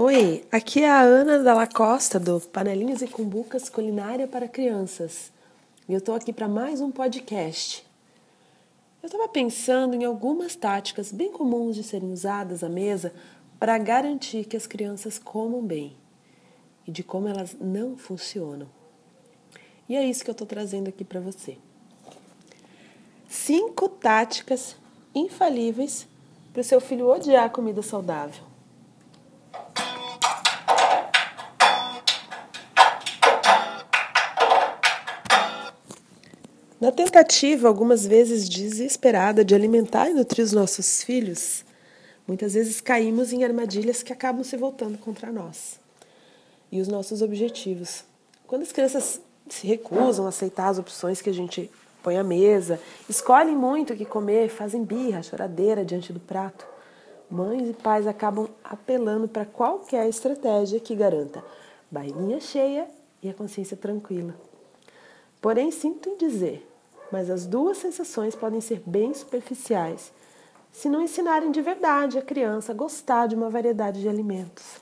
Oi, aqui é a Ana Dalla Costa do Panelinhas e Cumbucas Culinária para Crianças. E eu estou aqui para mais um podcast. Eu estava pensando em algumas táticas bem comuns de serem usadas à mesa para garantir que as crianças comam bem e de como elas não funcionam. E é isso que eu estou trazendo aqui para você. Cinco táticas infalíveis para o seu filho odiar comida saudável. Na tentativa, algumas vezes desesperada, de alimentar e nutrir os nossos filhos, muitas vezes caímos em armadilhas que acabam se voltando contra nós e os nossos objetivos. Quando as crianças se recusam a aceitar as opções que a gente põe à mesa, escolhem muito o que comer, fazem birra, choradeira diante do prato, mães e pais acabam apelando para qualquer estratégia que garanta barriguinha cheia e a consciência tranquila. Porém, sinto em dizer, mas as duas sensações podem ser bem superficiais se não ensinarem de verdade a criança a gostar de uma variedade de alimentos.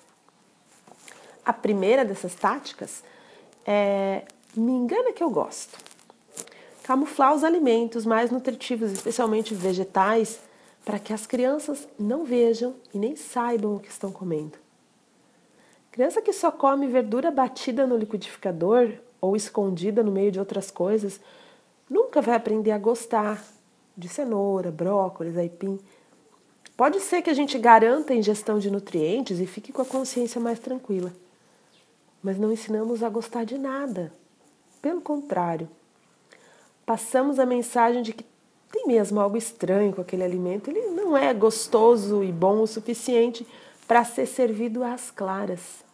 A primeira dessas táticas é me engana que eu gosto. Camuflar os alimentos mais nutritivos, especialmente vegetais, para que as crianças não vejam e nem saibam o que estão comendo. Criança que só come verdura batida no liquidificador ou escondida no meio de outras coisas nunca vai aprender a gostar de cenoura, brócolis, aipim. Pode ser que a gente garanta a ingestão de nutrientes e fique com a consciência mais tranquila, mas não ensinamos a gostar de nada. Pelo contrário, passamos a mensagem de que tem mesmo algo estranho com aquele alimento, ele não é gostoso e bom o suficiente para ser servido às claras.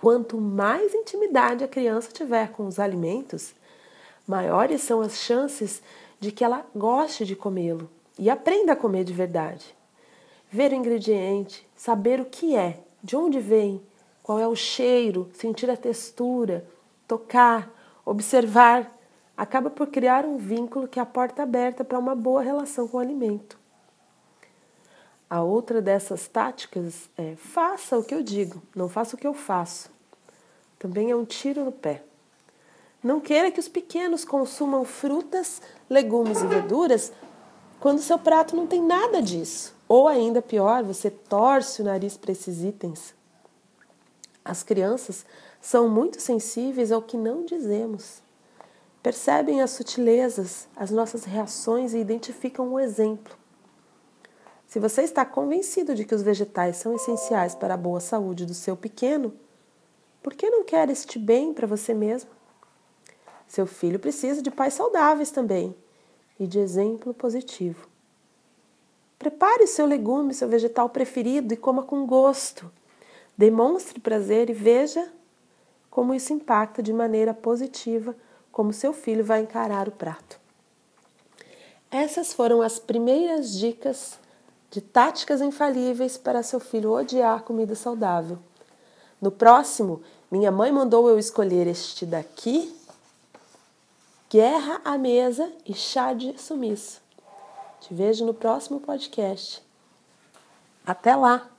Quanto mais intimidade a criança tiver com os alimentos, maiores são as chances de que ela goste de comê-lo e aprenda a comer de verdade. Ver o ingrediente, saber o que é, de onde vem, qual é o cheiro, sentir a textura, tocar, observar, acaba por criar um vínculo que é a porta aberta para uma boa relação com o alimento. A outra dessas táticas é faça o que eu digo, não faça o que eu faço. Também é um tiro no pé. Não queira que os pequenos consumam frutas, legumes e verduras quando seu prato não tem nada disso. Ou ainda pior, você torce o nariz para esses itens. As crianças são muito sensíveis ao que não dizemos. Percebem as sutilezas, as nossas reações e identificam o exemplo. Se você está convencido de que os vegetais são essenciais para a boa saúde do seu pequeno, por que não quer este bem para você mesmo? Seu filho precisa de pais saudáveis também e de exemplo positivo. Prepare o seu legume, seu vegetal preferido e coma com gosto. Demonstre prazer e veja como isso impacta de maneira positiva como seu filho vai encarar o prato. Essas foram as primeiras dicas de táticas infalíveis para seu filho odiar comida saudável. No próximo, minha mãe mandou eu escolher este daqui Guerra à mesa e chá de sumiço. Te vejo no próximo podcast. Até lá!